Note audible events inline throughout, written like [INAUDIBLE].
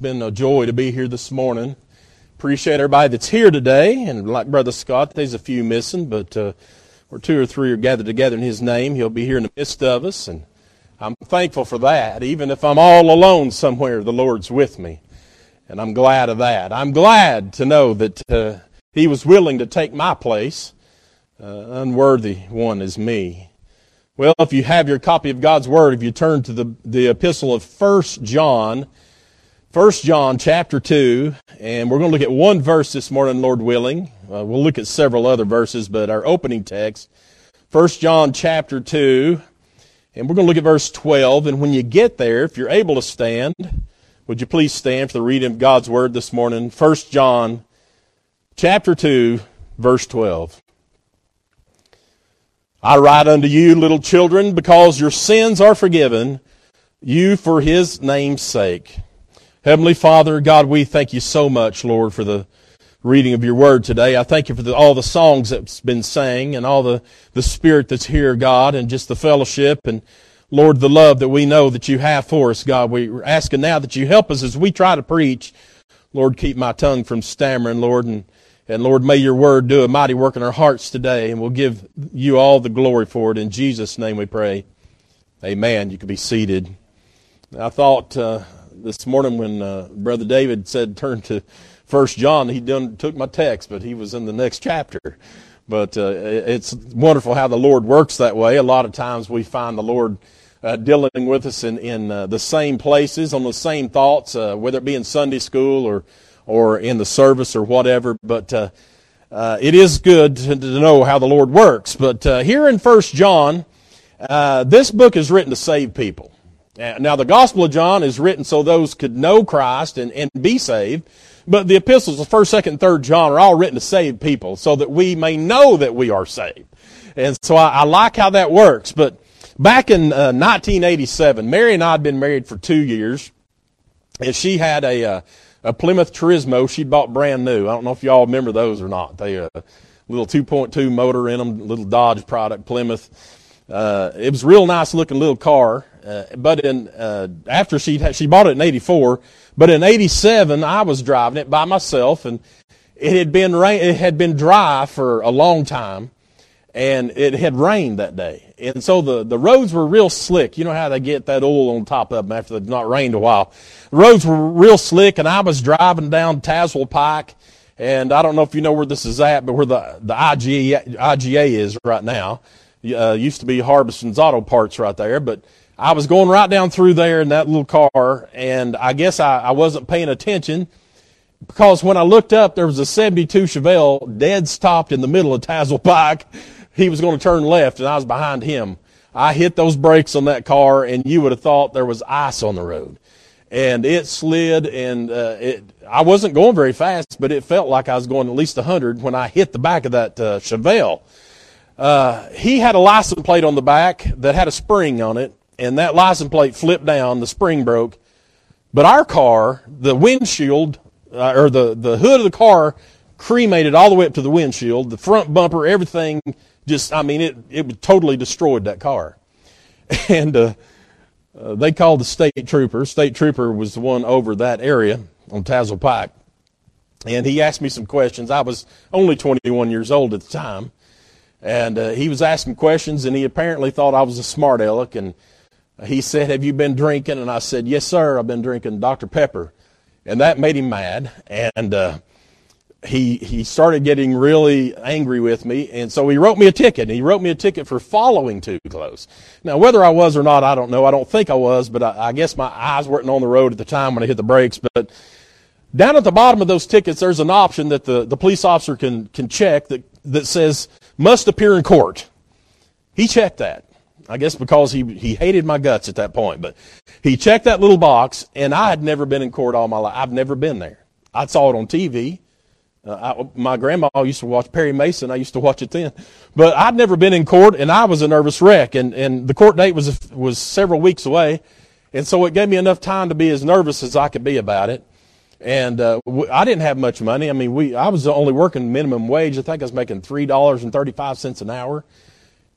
been a joy to be here this morning. Appreciate everybody that's here today. And like Brother Scott, there's a few missing, but uh, where two or three are gathered together in His name, He'll be here in the midst of us. And I'm thankful for that. Even if I'm all alone somewhere, the Lord's with me. And I'm glad of that. I'm glad to know that uh, He was willing to take my place. Uh, unworthy one is me. Well, if you have your copy of God's Word, if you turn to the, the epistle of First John, First John chapter 2, and we're going to look at one verse this morning, Lord willing. Uh, we'll look at several other verses, but our opening text, First John chapter 2, and we're going to look at verse 12. And when you get there, if you're able to stand, would you please stand for the reading of God's Word this morning? First John chapter 2, verse 12. I write unto you, little children, because your sins are forgiven you for his name's sake. Heavenly Father, God, we thank you so much, Lord, for the reading of your word today. I thank you for the, all the songs that's been sang and all the, the spirit that's here, God, and just the fellowship and Lord, the love that we know that you have for us, God. We're asking now that you help us as we try to preach. Lord, keep my tongue from stammering, Lord, and and Lord, may your word do a mighty work in our hearts today, and we'll give you all the glory for it. In Jesus' name we pray. Amen. You can be seated. I thought uh, this morning when uh, Brother David said turn to First John, he done, took my text, but he was in the next chapter. But uh, it's wonderful how the Lord works that way. A lot of times we find the Lord uh, dealing with us in, in uh, the same places, on the same thoughts, uh, whether it be in Sunday school or or in the service or whatever. But uh, it is good to, to, know how the Lord works. But here in First John, this book is written to save people. Now, the Gospel of John is written so those could know Christ and, and be saved. But the epistles of 1st, 2nd, 3rd John are all written to save people so that we may know that we are saved. And so I, I like how that works. But back in uh, 1987, Mary and I had been married for two years. And she had a, uh, a Plymouth Turismo she'd bought brand new. I don't know if y'all remember those or not. They uh, little 2.2 motor in them, little Dodge product, Plymouth. Uh, it was a real nice looking little car. Uh, but in uh, after she she bought it in '84, but in '87 I was driving it by myself, and it had been rain, it had been dry for a long time, and it had rained that day. And so the, the roads were real slick. You know how they get that oil on top of them after they've not rained a while. The roads were real slick, and I was driving down Tazewell Pike, and I don't know if you know where this is at, but where the, the IGA, IGA is right now. Uh, used to be Harbison's Auto Parts right there, but I was going right down through there in that little car, and I guess I, I wasn't paying attention because when I looked up, there was a 72 Chevelle dead stopped in the middle of Tazewell Pike [LAUGHS] he was going to turn left and I was behind him. I hit those brakes on that car and you would have thought there was ice on the road. And it slid and uh, it, I wasn't going very fast, but it felt like I was going at least 100 when I hit the back of that uh, Chevelle. Uh, he had a license plate on the back that had a spring on it, and that license plate flipped down, the spring broke. But our car, the windshield, uh, or the, the hood of the car cremated all the way up to the windshield, the front bumper, everything just, I mean, it, it totally destroyed that car. [LAUGHS] And uh, uh, they called the state trooper. State trooper was the one over that area on Tazewell Pike. And he asked me some questions. I was only 21 years old at the time. And uh, he was asking questions, and he apparently thought I was a smart aleck. And he said, Have you been drinking? And I said, Yes, sir, I've been drinking Dr. Pepper. And that made him mad. And uh, he he started getting really angry with me, and so he wrote me a ticket. And he wrote me a ticket for following too close. Now, whether I was or not, I don't know. I don't think I was, but I, I guess my eyes weren't on the road at the time when I hit the brakes. But down at the bottom of those tickets, there's an option that the, the police officer can can check that that says must appear in court. He checked that. I guess because he he hated my guts at that point, but he checked that little box, and I had never been in court all my life. I've never been there. I saw it on TV. Uh, I, my grandma used to watch Perry Mason. I used to watch it then, but I'd never been in court, and I was a nervous wreck. And and the court date was was several weeks away, and so it gave me enough time to be as nervous as I could be about it. And uh, I didn't have much money. I mean, we I was only working minimum wage. I think I was making three dollars and thirty five cents an hour.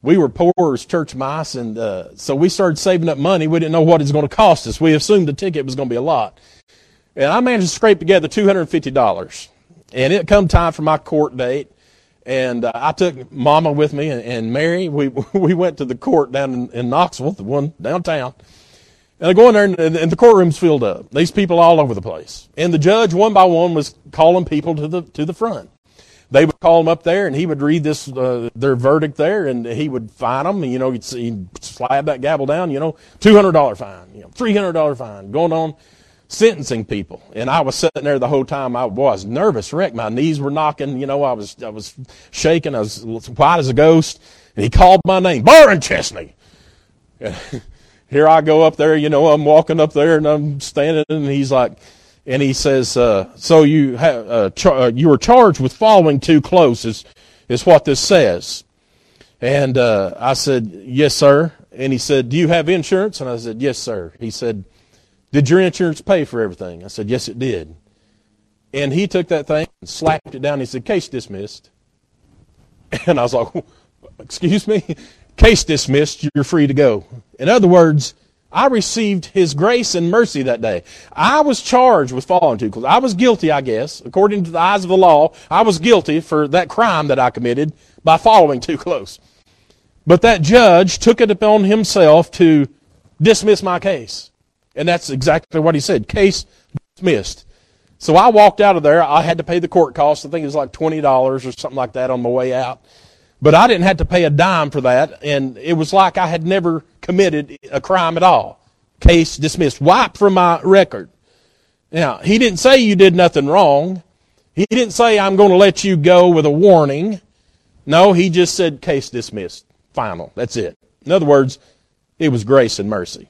We were poor as church mice, and uh, so we started saving up money. We didn't know what it was going to cost us. We assumed the ticket was going to be a lot. And I managed to scrape together $250. And it come time for my court date. And uh, I took Mama with me and, and, Mary. We [LAUGHS] we went to the court down in, in Knoxville, the one downtown. And I go in there, and, and the courtroom's filled up. These people all over the place. And the judge, one by one, was calling people to the to the front. They would call them up there, and he would read this uh, their verdict there, and he would fine them. You know, he'd, he'd slap that gavel down. You know, two hundred dollar fine, you know, three hundred dollar fine, going on sentencing people. And I was sitting there the whole time. I was nervous wreck. My knees were knocking. You know, I was, I was shaking. I was white as a ghost. And he called my name, Byron Chesney. [LAUGHS] here I go up there. You know, I'm walking up there and I'm standing and he's like, and he says, uh, so you uh, char- uh, you were charged with following too close is, is what this says. And, uh, I said, yes, sir. And he said, do you have insurance? And I said, yes, sir. He said, did your insurance pay for everything? I said, Yes, it did. And he took that thing and slapped it down. He said, Case dismissed. [LAUGHS] And I was like, Excuse me? Case dismissed. You're free to go. In other words, I received his grace and mercy that day. I was charged with falling too close. I was guilty, I guess. According to the eyes of the law, I was guilty for that crime that I committed by following too close. But that judge took it upon himself to dismiss my case. And that's exactly what he said. Case dismissed. So I walked out of there. I had to pay the court costs. I think it was like $20 or something like that on my way out. But I didn't have to pay a dime for that. And it was like I had never committed a crime at all. Case dismissed. Wiped from my record. Now, he didn't say you did nothing wrong. He didn't say I'm going to let you go with a warning. No, he just said case dismissed. Final. That's it. In other words, it was grace and mercy.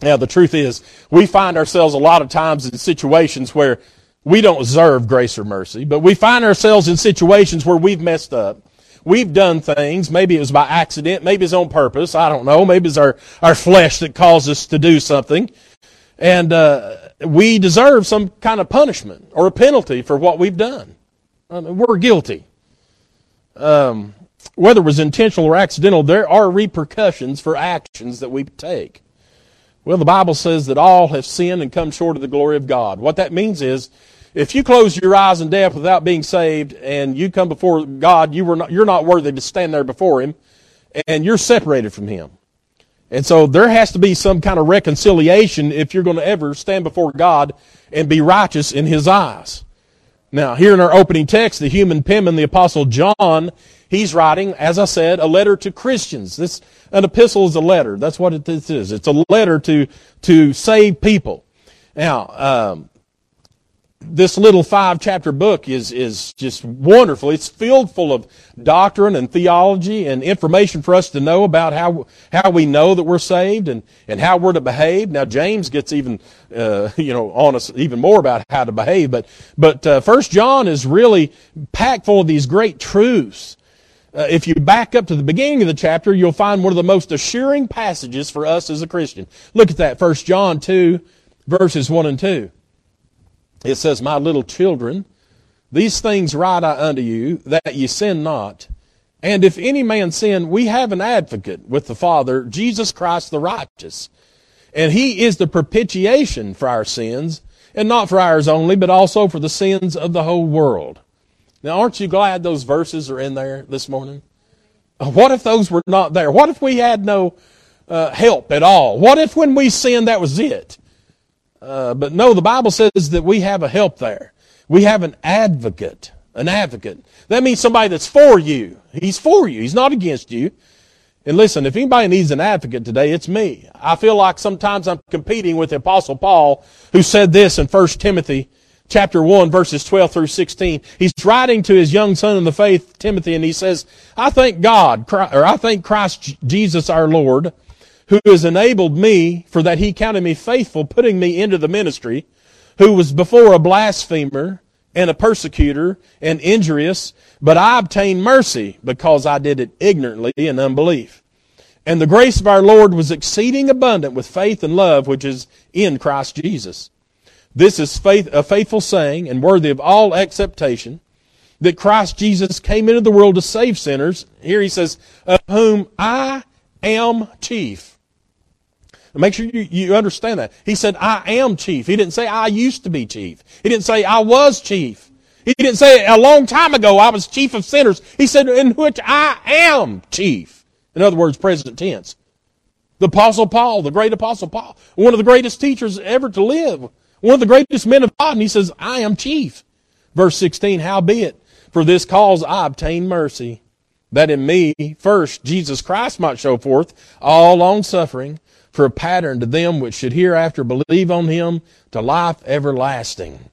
Now, the truth is, we find ourselves a lot of times in situations where we don't deserve grace or mercy, but we find ourselves in situations where we've messed up. We've done things. Maybe it was by accident. Maybe it's on purpose. I don't know. Maybe it's our, our flesh that caused us to do something. And uh, we deserve some kind of punishment or a penalty for what we've done. I mean, we're guilty. Um, whether it was intentional or accidental, there are repercussions for actions that we take. Well, the Bible says that all have sinned and come short of the glory of God. What that means is, if you close your eyes in death without being saved and you come before God, you were not, you're not worthy to stand there before Him and you're separated from Him. And so there has to be some kind of reconciliation if you're going to ever stand before God and be righteous in His eyes. Now, here in our opening text, the human penman, the apostle John, he's writing, as I said, a letter to Christians. This, an epistle is a letter. That's what it is. It's a letter to, to save people. Now, um, this little five chapter book is, is just wonderful. It's filled full of doctrine and theology and information for us to know about how, how we know that we're saved and, and how we're to behave. Now, James gets even, uh, [LAUGHS] you know, on us even more about how to behave, but, but, uh, First John is really packed full of these great truths. Uh, if you back up to the beginning of the chapter, you'll find one of the most assuring passages for us as a Christian. Look at that, First John 2, verses 1 and 2. It says, My little children, these things write I unto you, that ye sin not. And if any man sin, we have an advocate with the Father, Jesus Christ the righteous. And he is the propitiation for our sins, and not for ours only, but also for the sins of the whole world. Now, aren't you glad those verses are in there this morning? What if those were not there? What if we had no uh, help at all? What if when we sinned, that was it? Uh, but no, the Bible says that we have a help there. We have an advocate. An advocate. That means somebody that's for you. He's for you. He's not against you. And listen, if anybody needs an advocate today, it's me. I feel like sometimes I'm competing with the apostle Paul, who said this in 1 Timothy chapter 1 verses 12 through 16. He's writing to his young son in the faith, Timothy, and he says, I thank God, or I thank Christ Jesus our Lord, who has enabled me for that he counted me faithful, putting me into the ministry, who was before a blasphemer and a persecutor and injurious, but I obtained mercy because I did it ignorantly in unbelief. And the grace of our Lord was exceeding abundant with faith and love which is in Christ Jesus. This is faith, a faithful saying and worthy of all acceptation that Christ Jesus came into the world to save sinners. Here he says, of whom I am chief. Make sure you, you understand that. He said, I am chief. He didn't say, I used to be chief. He didn't say, I was chief. He didn't say, a long time ago, I was chief of sinners. He said, in which I am chief. In other words, present tense. The apostle Paul, the great apostle Paul, one of the greatest teachers ever to live, one of the greatest men of God, and he says, I am chief. Verse 16, howbeit, for this cause I obtain mercy, that in me first Jesus Christ might show forth all long suffering for a pattern to them which should hereafter believe on him to life everlasting.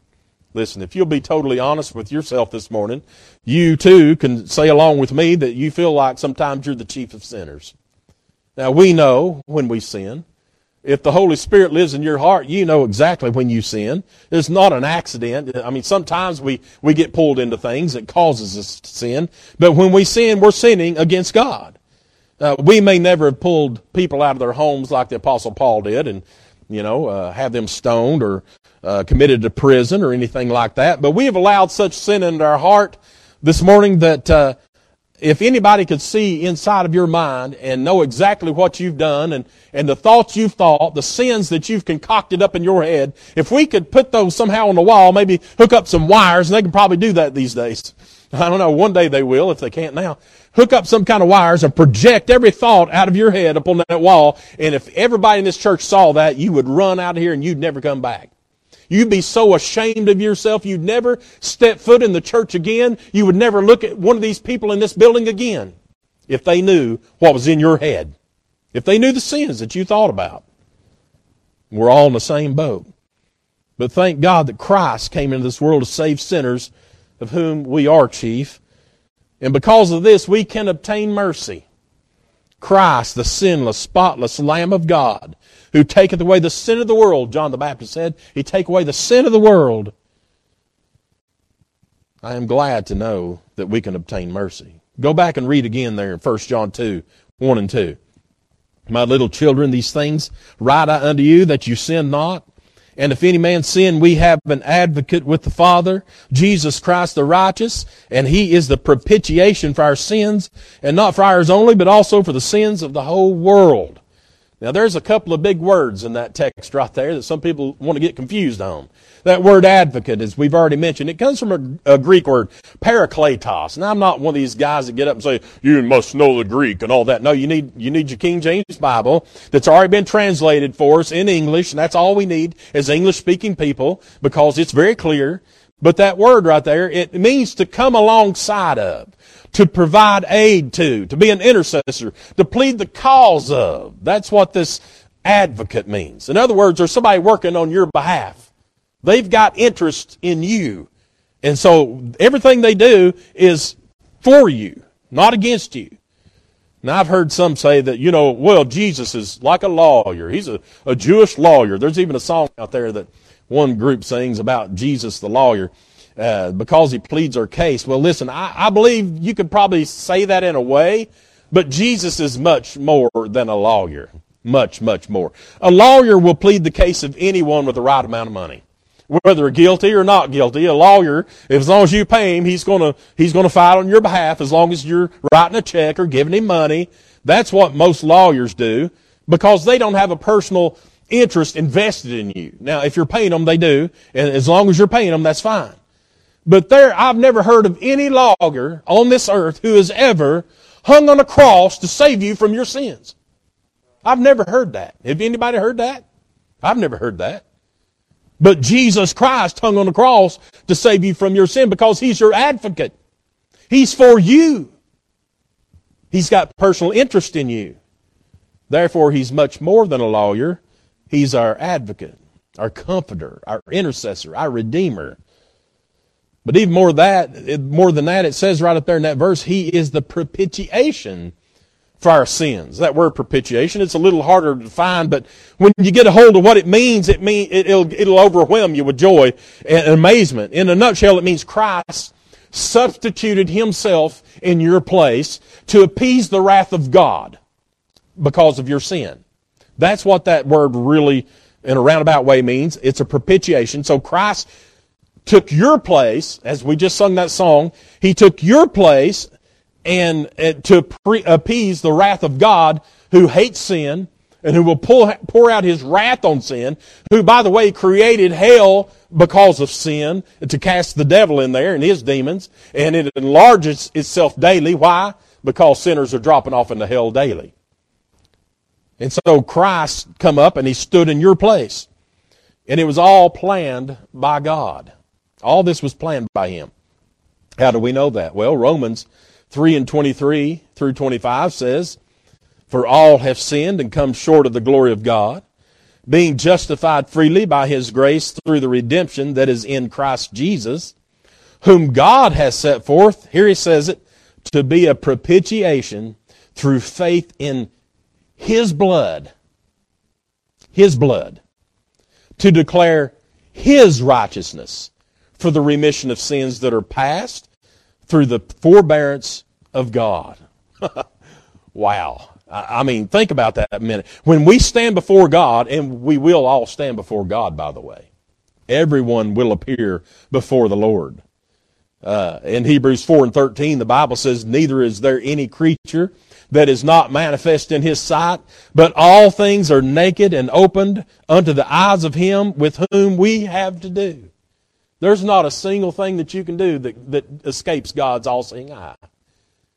Listen, if you'll be totally honest with yourself this morning, you too can say along with me that you feel like sometimes you're the chief of sinners. Now we know when we sin. If the Holy Spirit lives in your heart, you know exactly when you sin. It's not an accident. I mean, sometimes we, we get pulled into things that causes us to sin. But when we sin, we're sinning against God. Uh, we may never have pulled people out of their homes like the Apostle Paul did and, you know, uh, have them stoned or uh, committed to prison or anything like that. But we have allowed such sin into our heart this morning that uh, if anybody could see inside of your mind and know exactly what you've done and, and the thoughts you've thought, the sins that you've concocted up in your head, if we could put those somehow on the wall, maybe hook up some wires, and they can probably do that these days. [LAUGHS] I don't know, one day they will if they can't now. Hook up some kind of wires and project every thought out of your head upon that wall, and if everybody in this church saw that, you would run out of here and you'd never come back. You'd be so ashamed of yourself, you'd never step foot in the church again. You would never look at one of these people in this building again if they knew what was in your head. If they knew the sins that you thought about. We're all in the same boat. But thank God that Christ came into this world to save sinners, of whom we are chief. And because of this, we can obtain mercy. Christ, the sinless, spotless Lamb of God, who taketh away the sin of the world, John the Baptist said. He take away the sin of the world. I am glad to know that we can obtain mercy. Go back and read again there in 1 John 2, 1 and 2. My little children, these things write I unto you that you sin not. And if any man sin, we have an advocate with the Father, Jesus Christ the righteous, and he is the propitiation for our sins, and not for ours only, but also for the sins of the whole world. Now, there's a couple of big words in that text right there that some people want to get confused on. That word advocate, as we've already mentioned, it comes from a, a, Greek word, parakletos. Now, I'm not one of these guys that get up and say, you must know the Greek and all that. No, you need, you need your King James Bible that's already been translated for us in English, and that's all we need as English speaking people because it's very clear. But that word right there, it means to come alongside of to provide aid to, to be an intercessor, to plead the cause of. That's what this advocate means. In other words, there's somebody working on your behalf. They've got interest in you. And so everything they do is for you, not against you. Now I've heard some say that, you know, well, Jesus is like a lawyer. He's a, a Jewish lawyer. There's even a song out there that one group sings about Jesus the lawyer uh, because he pleads our case. Well, listen, I, I believe you could probably say that in a way, but Jesus is much more than a lawyer. Much, much more. A lawyer will plead the case of anyone with the right amount of money. Whether guilty or not guilty, a lawyer, as long as you pay him, he's gonna, he's gonna fight on your behalf as long as you're writing a check or giving him money. That's what most lawyers do because they don't have a personal interest invested in you. Now, if you're paying them, they do. And as long as you're paying them, that's fine. But there, I've never heard of any lawyer on this earth who has ever hung on a cross to save you from your sins. I've never heard that. Have anybody heard that? I've never heard that. But Jesus Christ hung on the cross to save you from your sin because He's your advocate. He's for you. He's got personal interest in you. Therefore, He's much more than a lawyer. He's our advocate, our comforter, our intercessor, our redeemer. But even more that, more than that, it says right up there in that verse, He is the propitiation for our sins. That word propitiation, it's a little harder to find, but when you get a hold of what it means, it mean, it'll, it'll overwhelm you with joy and amazement. In a nutshell, it means Christ substituted Himself in your place to appease the wrath of God because of your sin. That's what that word really, in a roundabout way, means. It's a propitiation. So Christ took your place, as we just sung that song, he took your place and, and to pre- appease the wrath of God who hates sin and who will pull, pour out his wrath on sin, who, by the way, created hell because of sin to cast the devil in there and his demons, and it enlarges itself daily. Why? Because sinners are dropping off into hell daily. And so Christ come up and he stood in your place. And it was all planned by God. All this was planned by him. How do we know that? Well, Romans 3 and 23 through 25 says, for all have sinned and come short of the glory of God, being justified freely by his grace through the redemption that is in Christ Jesus, whom God has set forth, here he says it, to be a propitiation through faith in his blood. His blood. To declare his righteousness for the remission of sins that are past through the forbearance of God. [LAUGHS] wow. I mean, think about that a minute. When we stand before God, and we will all stand before God, by the way, everyone will appear before the Lord. Uh, in Hebrews 4 and 13, the Bible says, Neither is there any creature that is not manifest in his sight, but all things are naked and opened unto the eyes of him with whom we have to do. There's not a single thing that you can do that, that escapes God's all seeing eye.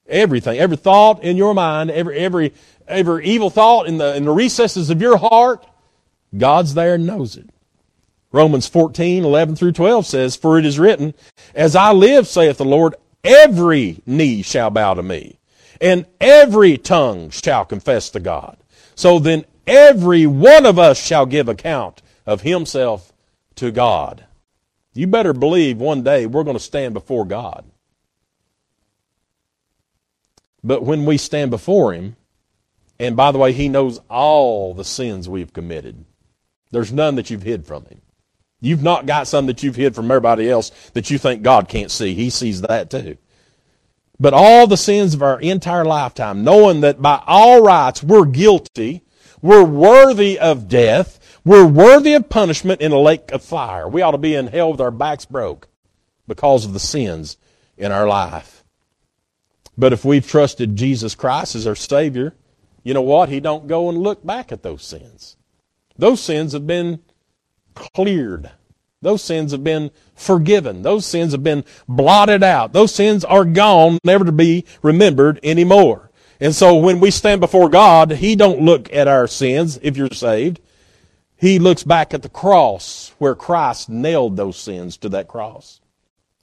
Everything, every thought in your mind, every, every, every evil thought in the, in the recesses of your heart, God's there and knows it. Romans 14, 11 through 12 says, For it is written, As I live, saith the Lord, every knee shall bow to me, and every tongue shall confess to God. So then every one of us shall give account of himself to God. You better believe one day we're going to stand before God. But when we stand before Him, and by the way, He knows all the sins we've committed, there's none that you've hid from Him. You've not got some that you've hid from everybody else that you think God can't see. He sees that too. But all the sins of our entire lifetime, knowing that by all rights we're guilty, we're worthy of death, we're worthy of punishment in a lake of fire. We ought to be in hell with our backs broke because of the sins in our life. But if we've trusted Jesus Christ as our Savior, you know what? He don't go and look back at those sins. Those sins have been cleared. Those sins have been forgiven. Those sins have been blotted out. Those sins are gone, never to be remembered anymore. And so when we stand before God, He don't look at our sins if you're saved. He looks back at the cross where Christ nailed those sins to that cross.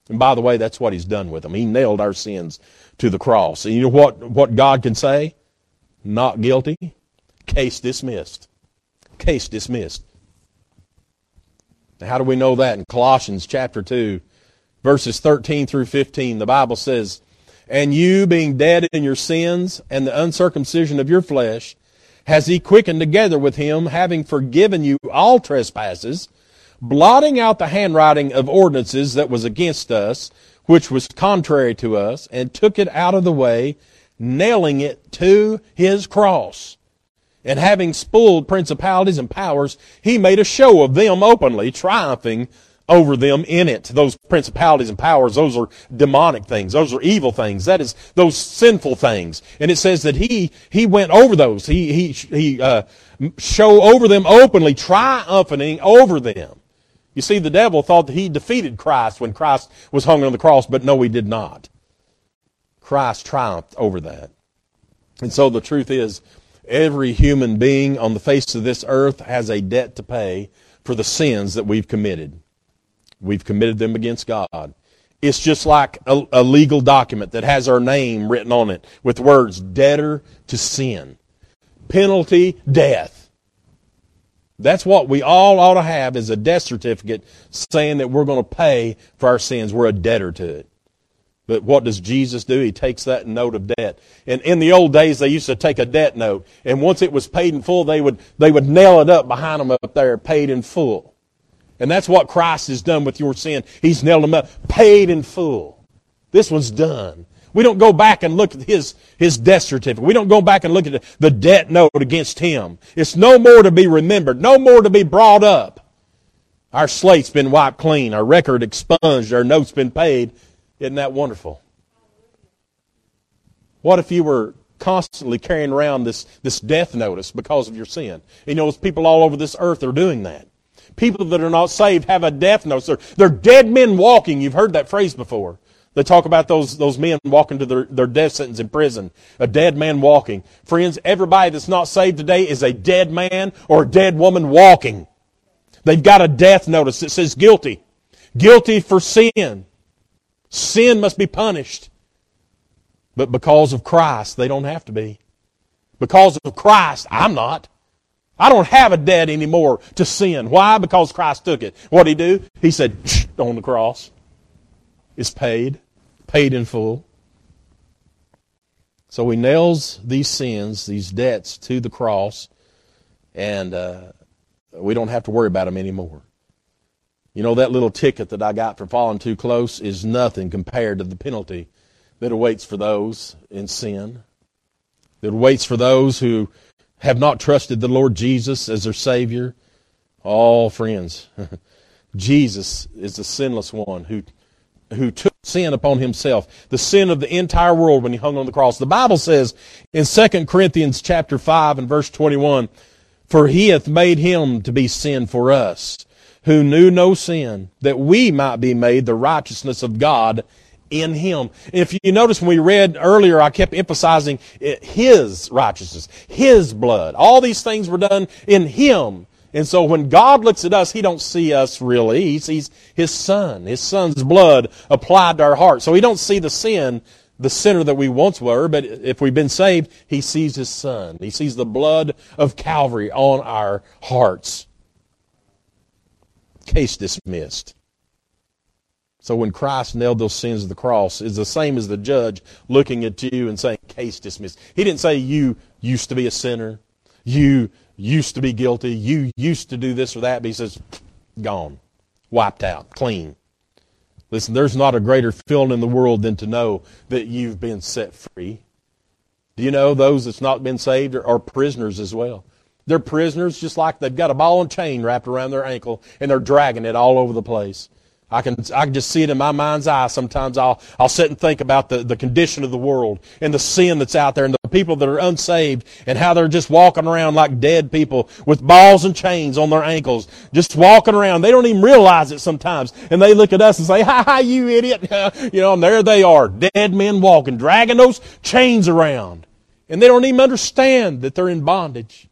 And by the way, that's what He's done with them. He nailed our sins to the cross. And you know what, what God can say? Not guilty. Case dismissed. Case dismissed. Now, how do we know that? In Colossians chapter 2, verses 13 through 15, the Bible says, And you, being dead in your sins and the uncircumcision of your flesh, has he quickened together with him, having forgiven you all trespasses, blotting out the handwriting of ordinances that was against us, which was contrary to us, and took it out of the way, nailing it to his cross. And having spoiled principalities and powers, he made a show of them openly, triumphing over them in it. Those principalities and powers, those are demonic things. Those are evil things. That is those sinful things. And it says that he, he went over those. He, he, he, uh, show over them openly, triumphing over them. You see, the devil thought that he defeated Christ when Christ was hung on the cross, but no, he did not. Christ triumphed over that. And so the truth is, every human being on the face of this earth has a debt to pay for the sins that we've committed. We've committed them against God. It's just like a, a legal document that has our name written on it with words debtor to sin. Penalty, death. That's what we all ought to have is a death certificate saying that we're going to pay for our sins. We're a debtor to it. But what does Jesus do? He takes that note of debt. And in the old days, they used to take a debt note. And once it was paid in full, they would, they would nail it up behind them up there, paid in full. And that's what Christ has done with your sin. He's nailed them up, paid in full. This one's done. We don't go back and look at his, his death certificate. We don't go back and look at the debt note against him. It's no more to be remembered, no more to be brought up. Our slate's been wiped clean, our record expunged, our note's been paid. Isn't that wonderful? What if you were constantly carrying around this, this death notice because of your sin. You know, people all over this earth are doing that. People that are not saved have a death notice. They're, they're dead men walking. You've heard that phrase before. They talk about those, those men walking to their, their death sentence in prison. A dead man walking. Friends, everybody that's not saved today is a dead man or a dead woman walking. They've got a death notice that says guilty. Guilty for sin. Sin must be punished. But because of Christ, they don't have to be. Because of Christ, I'm not. I don't have a debt anymore to sin. Why? Because Christ took it. What did he do? He said, on the cross. It's paid. Paid in full. So he nails these sins, these debts to the cross, and uh, we don't have to worry about them anymore. You know, that little ticket that I got for falling too close is nothing compared to the penalty that awaits for those in sin, that awaits for those who have not trusted the Lord Jesus as their Savior. All oh, friends, [LAUGHS] Jesus is the sinless one who, who took sin upon himself, the sin of the entire world when he hung on the cross. The Bible says in 2 Corinthians chapter 5 and verse 21, For he hath made him to be sin for us, who knew no sin, that we might be made the righteousness of God in him. If you notice when we read earlier, I kept emphasizing eh, his righteousness, his blood. All these things were done in him. And so when God looks at us, He don't see us really. He sees His Son, His Son's blood applied to our heart. So He don't see the sin, the sinner that we once were, but if we've been saved, He sees His Son. He sees the blood of Calvary on our hearts. Case dismissed. So when Christ nailed those sins to the cross, is the same as the judge looking at you and saying, case dismissed. He didn't say you used to be a sinner. You used to be guilty. You used to do this or that. But he says, gone, wiped out, clean. Listen, there's not a greater feeling in the world than to know that you've been set free. Do you know those that's not been saved are, are prisoners as well? They're prisoners just like they've got a ball and chain wrapped around their ankle and they're dragging it all over the place. I can, I can just see it in my mind's eye. Sometimes I'll, I'll sit and think about the, the condition of the world and the sin that's out there and the people that are unsaved and how they're just walking around like dead people with balls and chains on their ankles, just walking around. They don't even realize it sometimes. And they look at us and say, ha ha, you idiot. [LAUGHS] you know, and there they are, dead men walking, dragging those chains around. And they don't even understand that they're in bondage.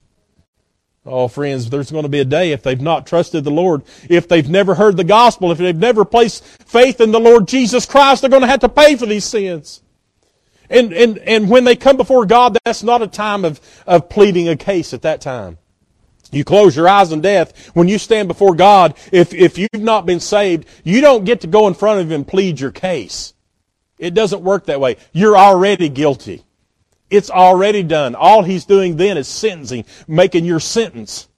Oh, friends, there's going to be a day if they've not trusted the Lord, if they've never heard the gospel, if they've never placed faith in the Lord Jesus Christ, they're going to have to pay for these sins. And, and, and when they come before God, that's not a time of, of pleading a case at that time. You close your eyes in death. When you stand before God, if, if you've not been saved, you don't get to go in front of Him and plead your case. It doesn't work that way. You're already guilty. It's already done. All he's doing then is sentencing, making your sentence.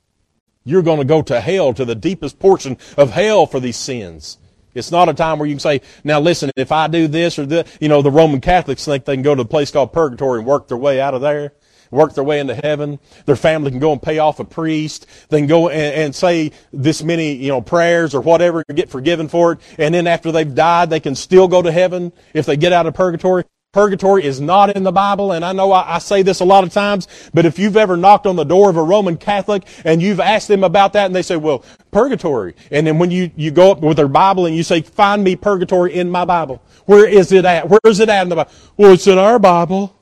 You're going to go to hell, to the deepest portion of hell for these sins. It's not a time where you can say, now listen, if I do this or that, you know, the Roman Catholics think they can go to a place called purgatory and work their way out of there, work their way into heaven. Their family can go and pay off a priest. They can go and, and say this many, you know, prayers or whatever get forgiven for it. And then after they've died, they can still go to heaven if they get out of purgatory. Purgatory is not in the Bible, and I know I, I, say this a lot of times, but if you've ever knocked on the door of a Roman Catholic and you've asked them about that, and they say, well, purgatory. And then when you, you go up with their Bible and you say, find me purgatory in my Bible. Where is it at? Where is it at in the Bible? Well, it's in our Bible.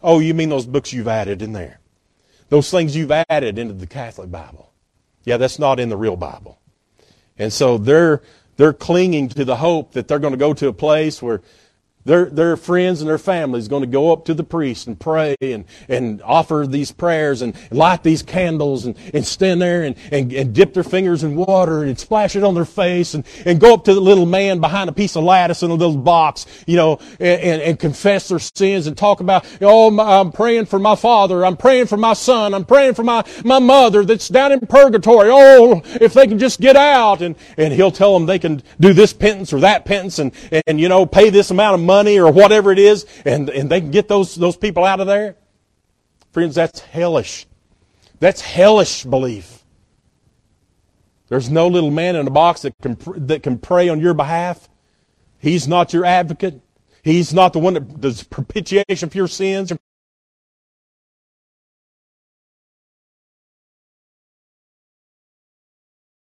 Oh, you mean those books you've added in there. Those things you've added into the Catholic Bible. Yeah, that's not in the real Bible. And so they're, they're clinging to the hope that they're going to go to a place where their, their friends and their families going to go up to the priest and pray and, and offer these prayers and light these candles and, and stand there and, and, and dip their fingers in water and splash it on their face and, and go up to the little man behind a piece of lattice in a little box, you know, and, and, and confess their sins and talk about, oh, I'm praying for my father. I'm praying for my son. I'm praying for my, my mother that's down in purgatory. Oh, if they can just get out. And, and he'll tell them they can do this penance or that penance and, and, you know, pay this amount of money money or whatever it is, and, and they can get those, those people out of there. Friends, that's hellish. That's hellish belief. There's no little man in a box that can, that can pray on your behalf. He's not your advocate. He's not the one that does propitiation for your sins